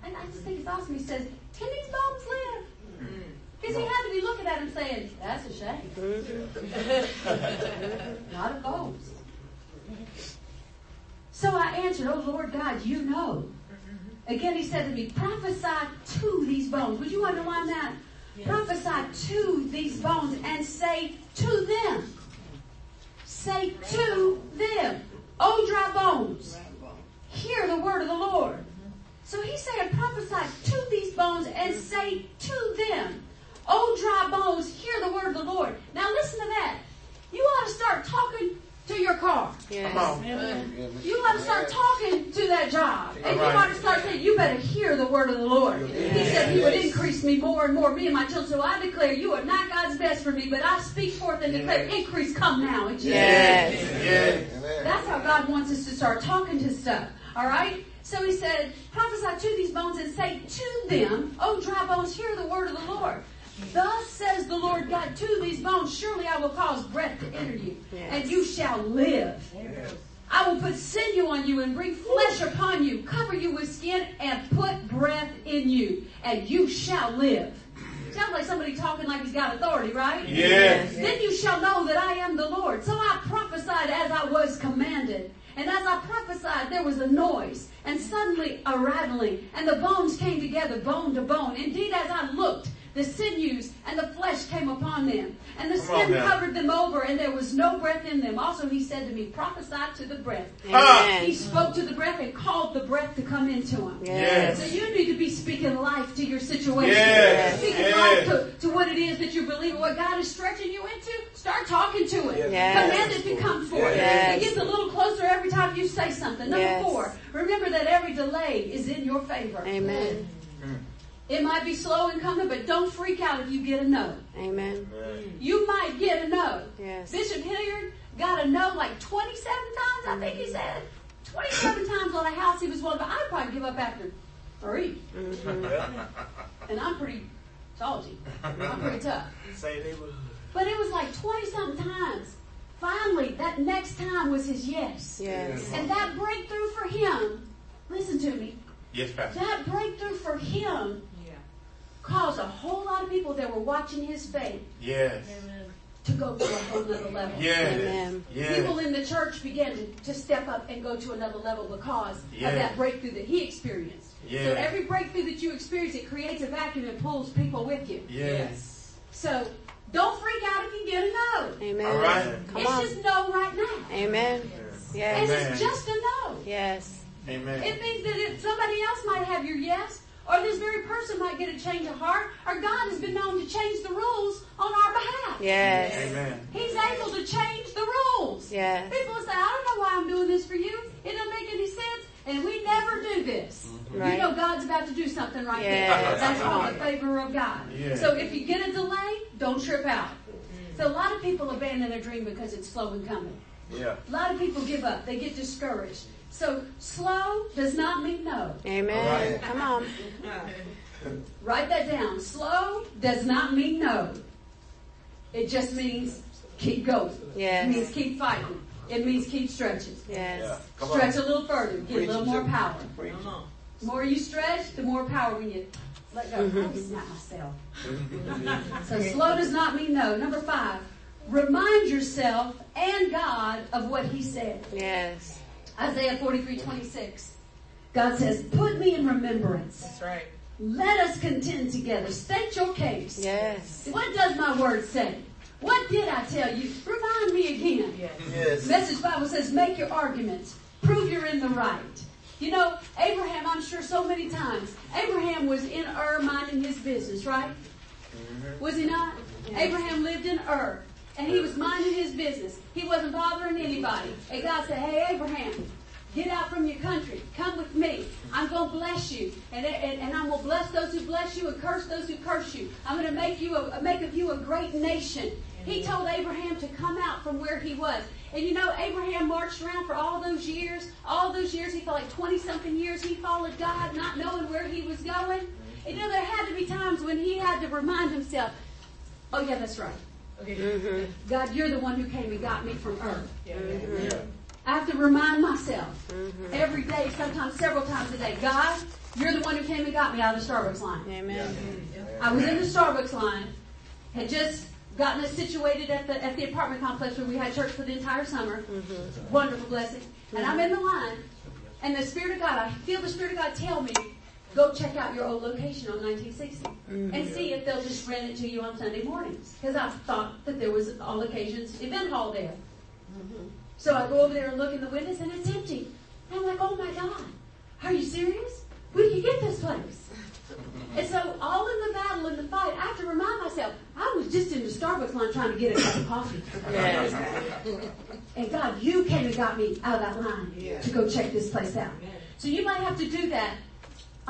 And I just think it's awesome. He says, Can these bones live? Hmm. Because he had to be looking at him saying, That's a shame. Mm-hmm. Not of bones. So I answered, Oh Lord God, you know. Mm-hmm. Again, he said to me, Prophesy to these bones. Would you underline that? Prophesy to these bones and say to them. Say to them, O dry bones, hear the word of the Lord. Mm-hmm. So he said, prophesy to these bones and say to them, O dry bones, hear the word of the Lord. Now listen to that. You ought to start talking to your car. Yes. Come on. You ought to start talking to that job. And you ought to start saying, you better hear the word of the Lord. He said he would increase me more and more, me and my children. So I declare you are not God's best for me, but I speak forth and declare increase come now. In Jesus' Yes. Yes. Amen. that's how God wants us to start talking to stuff. All right? So he said, prophesy to these bones and say to them, O dry bones, hear the word of the Lord. Thus says the Lord God to these bones, surely I will cause breath to enter you, and you shall live. I will put sinew on you and bring flesh upon you, cover you with skin, and put breath in you, and you shall live. Sounds like somebody talking like he's got authority, right? Yes. Then you shall know that I am the Lord. So I prophesied as I was commanded. And as I prophesied, there was a noise, and suddenly a rattling, and the bones came together, bone to bone. Indeed, as I looked, the sinews and the flesh came upon them, and the Come skin covered them over, and there was no breath in them. Also, he said to me, prophesy to the breath. He spoke to the breath and called the breath to come into him. Yes. So you need to be speaking life to your situation. Yes. Speaking Yes. life to, to what it is that you believe, what God is stretching you into. Start talking to it. Yes. Command it to come forth. Yes. It gets a little closer every time you say something. Number Yes. four, remember that every delay is in your favor. Amen. Mm. It might be slow in coming, but don't freak out if you get a no. Amen. You might get a no. Yes. Bishop Hilliard got a no like 27 times, I think he mm-hmm. said. 27 times on a house he was wanting, but I'd probably give up after three. Mm-hmm. And I'm pretty salty. I'm pretty tough. Say neighborhood. But it was like 20 something times. Finally, that next time was his yes. Yes. And that breakthrough for him, listen to me, Yes, Pastor. that breakthrough for him caused a whole lot of people that were watching his faith Yes. to go to a whole nother level. Yes. Amen. People in the church began to, to step up and go to another level because Yes. of that breakthrough that he experienced. So every breakthrough that you experience, it creates a vacuum and pulls people with you. Yes. So don't freak out if you get a no. Amen. All right. Come it's on. just no right now. Amen. And Yes. Amen. it's just a no. Yes. Amen. It means that if somebody else might have your yes, or this very person might get a change of heart, or God has been known to change the rules on our behalf. Yes. Amen. He's able to change the rules. Yes. People say, I don't know why I'm doing this for you. It doesn't make any sense. And we never do this. Right. You know God's about to do something right Yes. there. That's called the favor of God. Yes. So if you get a delay, don't trip out. So a lot of people abandon their dream because it's slow and coming. Yeah. A lot of people give up. They get discouraged. So slow does not mean no. Amen. Come on. Write that down. Slow does not mean no. It just means keep going. Yes. It means keep fighting. It means keep stretching. Yes. Come Stretch on. a little further. Get a little more to me. power. Preach. The more you stretch, the more power when you let go. Mm-hmm. I snap myself. so slow does not mean no. Number five, remind yourself and God of what He said. Yes. Isaiah 43, 26. God says, put me in remembrance. That's right. Let us contend together. State your case. Yes. What does my word say? What did I tell you? Remind me again. Yes. Message Bible says, make your arguments. Prove you're in the right. You know, Abraham, I'm sure so many times, Abraham was in Ur minding his business, right? Mm-hmm. Was he not? Abraham lived in Ur. And he was minding his business. He wasn't bothering anybody. And God said, hey, Abraham, get out from your country. Come with me. I'm going to bless you. And, and, and I'm going to bless those who bless you and curse those who curse you. I'm going to make you a, make of you a great nation. He told Abraham to come out from where he was. And you know, Abraham marched around for all those years. All those years, he felt like 20 something years, he followed God, not knowing where he was going. And you know, there had to be times when he had to remind himself, oh yeah, that's right. Mm-hmm. God, you're the one who came and got me from Ur. Mm-hmm. I have to remind myself mm-hmm. every day, sometimes several times a day, God, you're the one who came and got me out of the Starbucks line. Amen. I was in the Starbucks line, had just gotten us situated at the at the apartment complex where we had church for the entire summer. Wonderful blessing. And I'm in the line, and the Spirit of God, I feel the Spirit of God tell me, go check out your old location on 1960 mm-hmm. and see if they'll just rent it to you on Sunday mornings. Because I thought that there was all occasions event hall there. Mm-hmm. So I go over there and look in the windows, and it's empty. And I'm like, oh my God, are you serious? We can get this place. And so, all in the battle and the fight, I have to remind myself, I was just in the Starbucks line trying to get a cup of coffee. And God, you came and got me out of that line to go check this place out. So you might have to do that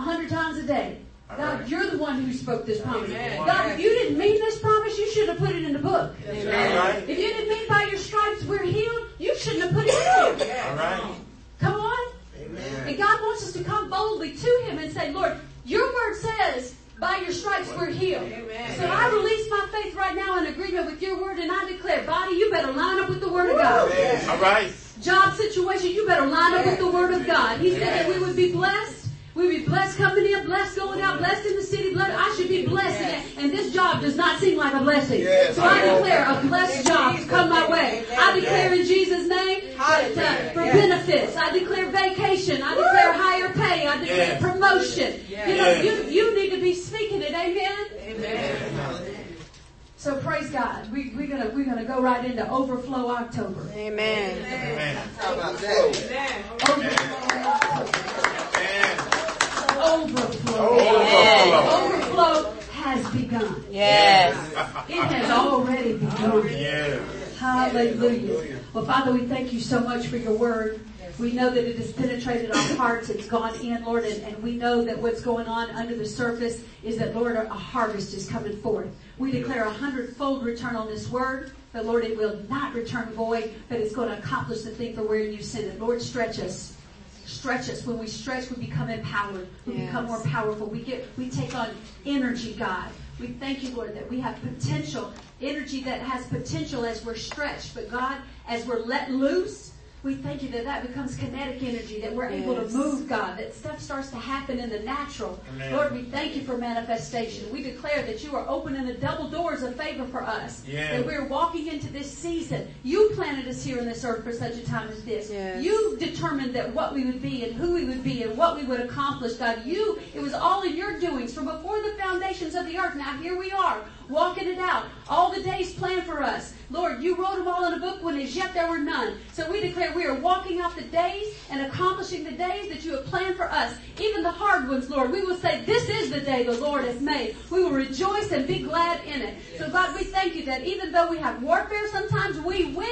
a hundred times a day. God, you're the one who spoke this promise. God, if you didn't mean this promise, you should have put it in the book. Right. If you didn't mean by your stripes we're healed, you shouldn't have put it in there. All right. Come on. And God wants us to come boldly to Him and say, Lord, your word says, by your stripes we're healed. So I release my faith right now in agreement with your word and I declare, body, you better line up with the word of God. All right. Job situation, you better line up with the word of God. He said that we would be blessed. We be blessed coming in, blessed going out, blessed in the city, blessed. I should be blessed. And, and this job does not seem like a blessing. Yes. So I declare a blessed job to come my way. I declare in Jesus' name that, uh, for benefits. I declare vacation. I declare higher pay. I declare Yes. promotion. You know, Yes. you, you need to be speaking it. Amen. Amen. So praise God. We, we're gonna we're gonna go right into overflow October. Amen. Amen. How about that? Overflow October. Amen. Overflow. Overflow. Overflow has begun. Yes. It has already begun. Oh, yes. Hallelujah. Well, Father, we thank you so much for your word. We know that it has penetrated our hearts. It's gone in, Lord, and, and we know that what's going on under the surface is that, Lord, a harvest is coming forth. We declare a hundredfold return on this word. That, Lord, it will not return void, but it's going to accomplish the thing for where you sent it. Lord, stretch us. Stretch us. When we stretch, we become empowered. We become more powerful. We get, we take on energy, God. We thank you, Lord, that we have potential, energy that has potential as we're stretched. But God, as we're let loose, we thank you that that becomes kinetic energy, that we're able to move, God, that stuff starts to happen in the natural. Amen. Lord, we thank you for manifestation. We declare that you are opening the double doors of favor for us. Yes. That we're walking into this season. You planted us here in this earth for such a time as this. Yes. You determined that what we would be and who we would be and what we would accomplish, God. You, it was all in your doings from before the foundations of the earth. Now here we are, walking it out. All the days planned for us. Lord, you wrote them all in a book when as yet there were none. So we declare we are walking out the days and accomplishing the days that you have planned for us. Even the hard ones, Lord. We will say, this is the day the Lord has made. We will rejoice and be glad in it. So God, we thank you that even though we have warfare, sometimes we win.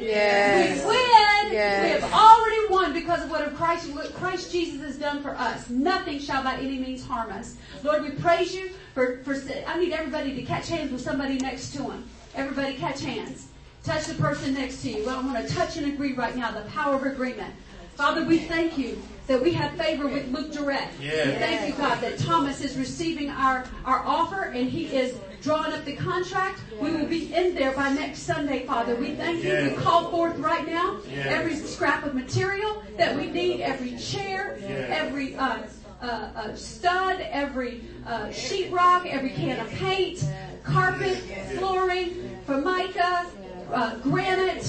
Yes. We win. Yes. We have already won because of what Christ, what Christ Jesus has done for us. Nothing shall by any means harm us. Lord, we praise you for, for, I need everybody to catch hands with somebody next to them. Everybody catch hands. Touch the person next to you. Well, I want to touch and agree right now, the power of agreement. Father, we thank you that we have favor with Luke Direct. We thank you, God, that Thomas is receiving our, our offer and he is drawing up the contract. We will be in there by next Sunday, Father. We thank you. We call forth right now every scrap of material that we need, every chair, every uh, uh, uh, stud, every uh, sheetrock, every can of paint, carpet, flooring, formica, uh, granite,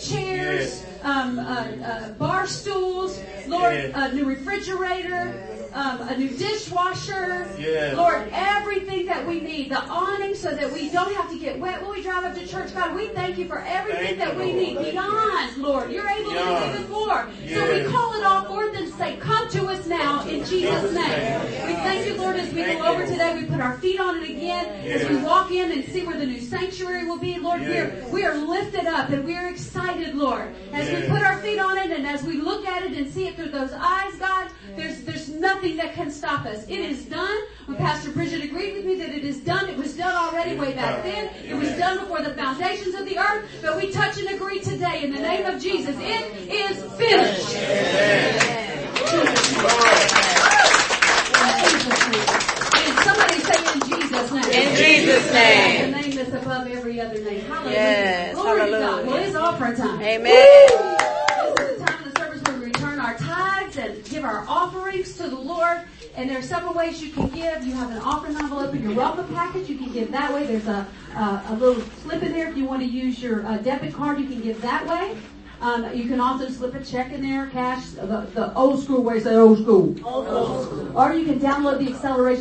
chairs, um, uh, uh, bar stools, Lord, a new refrigerator, um, a new dishwasher. Yes. Lord, everything that we need, the awning so that we don't have to get wet when we drive up to church. God, we thank you for everything Thank that you, we Lord. need beyond, Lord. You're able to do even more. So we call it all forth and say, come to us now in Jesus' name. We thank you, Lord, as we Thank go over Lord. today. We put our feet on it again. As we walk in and see where the new sanctuary will be, Lord, we, are, we are lifted up and we are excited, Lord. As we put our feet on it and as we look at it and see it through those eyes, God, there's, there's nothing that can stop us. It is done. When Pastor Bridget agreed with me that it is done, it was done already way back then. It was done before the foundations of the earth. But we touch and agree today in the name of Jesus. It is finished. And somebody say in Jesus' name. In Jesus' name. The name that's above every other name. Hallelujah. Yes, Glory to God. Well, it's offering time. Amen. This is the time of the service where we return our and give our offerings to the Lord. And there are several ways you can give. You have an offering envelope in your welcome package. You can give that way. There's a, a, a little slip in there if you want to use your uh, debit card. You can give that way. Um, you can also slip a check in there, cash, the, the old school way, say old school. Or you can download the acceleration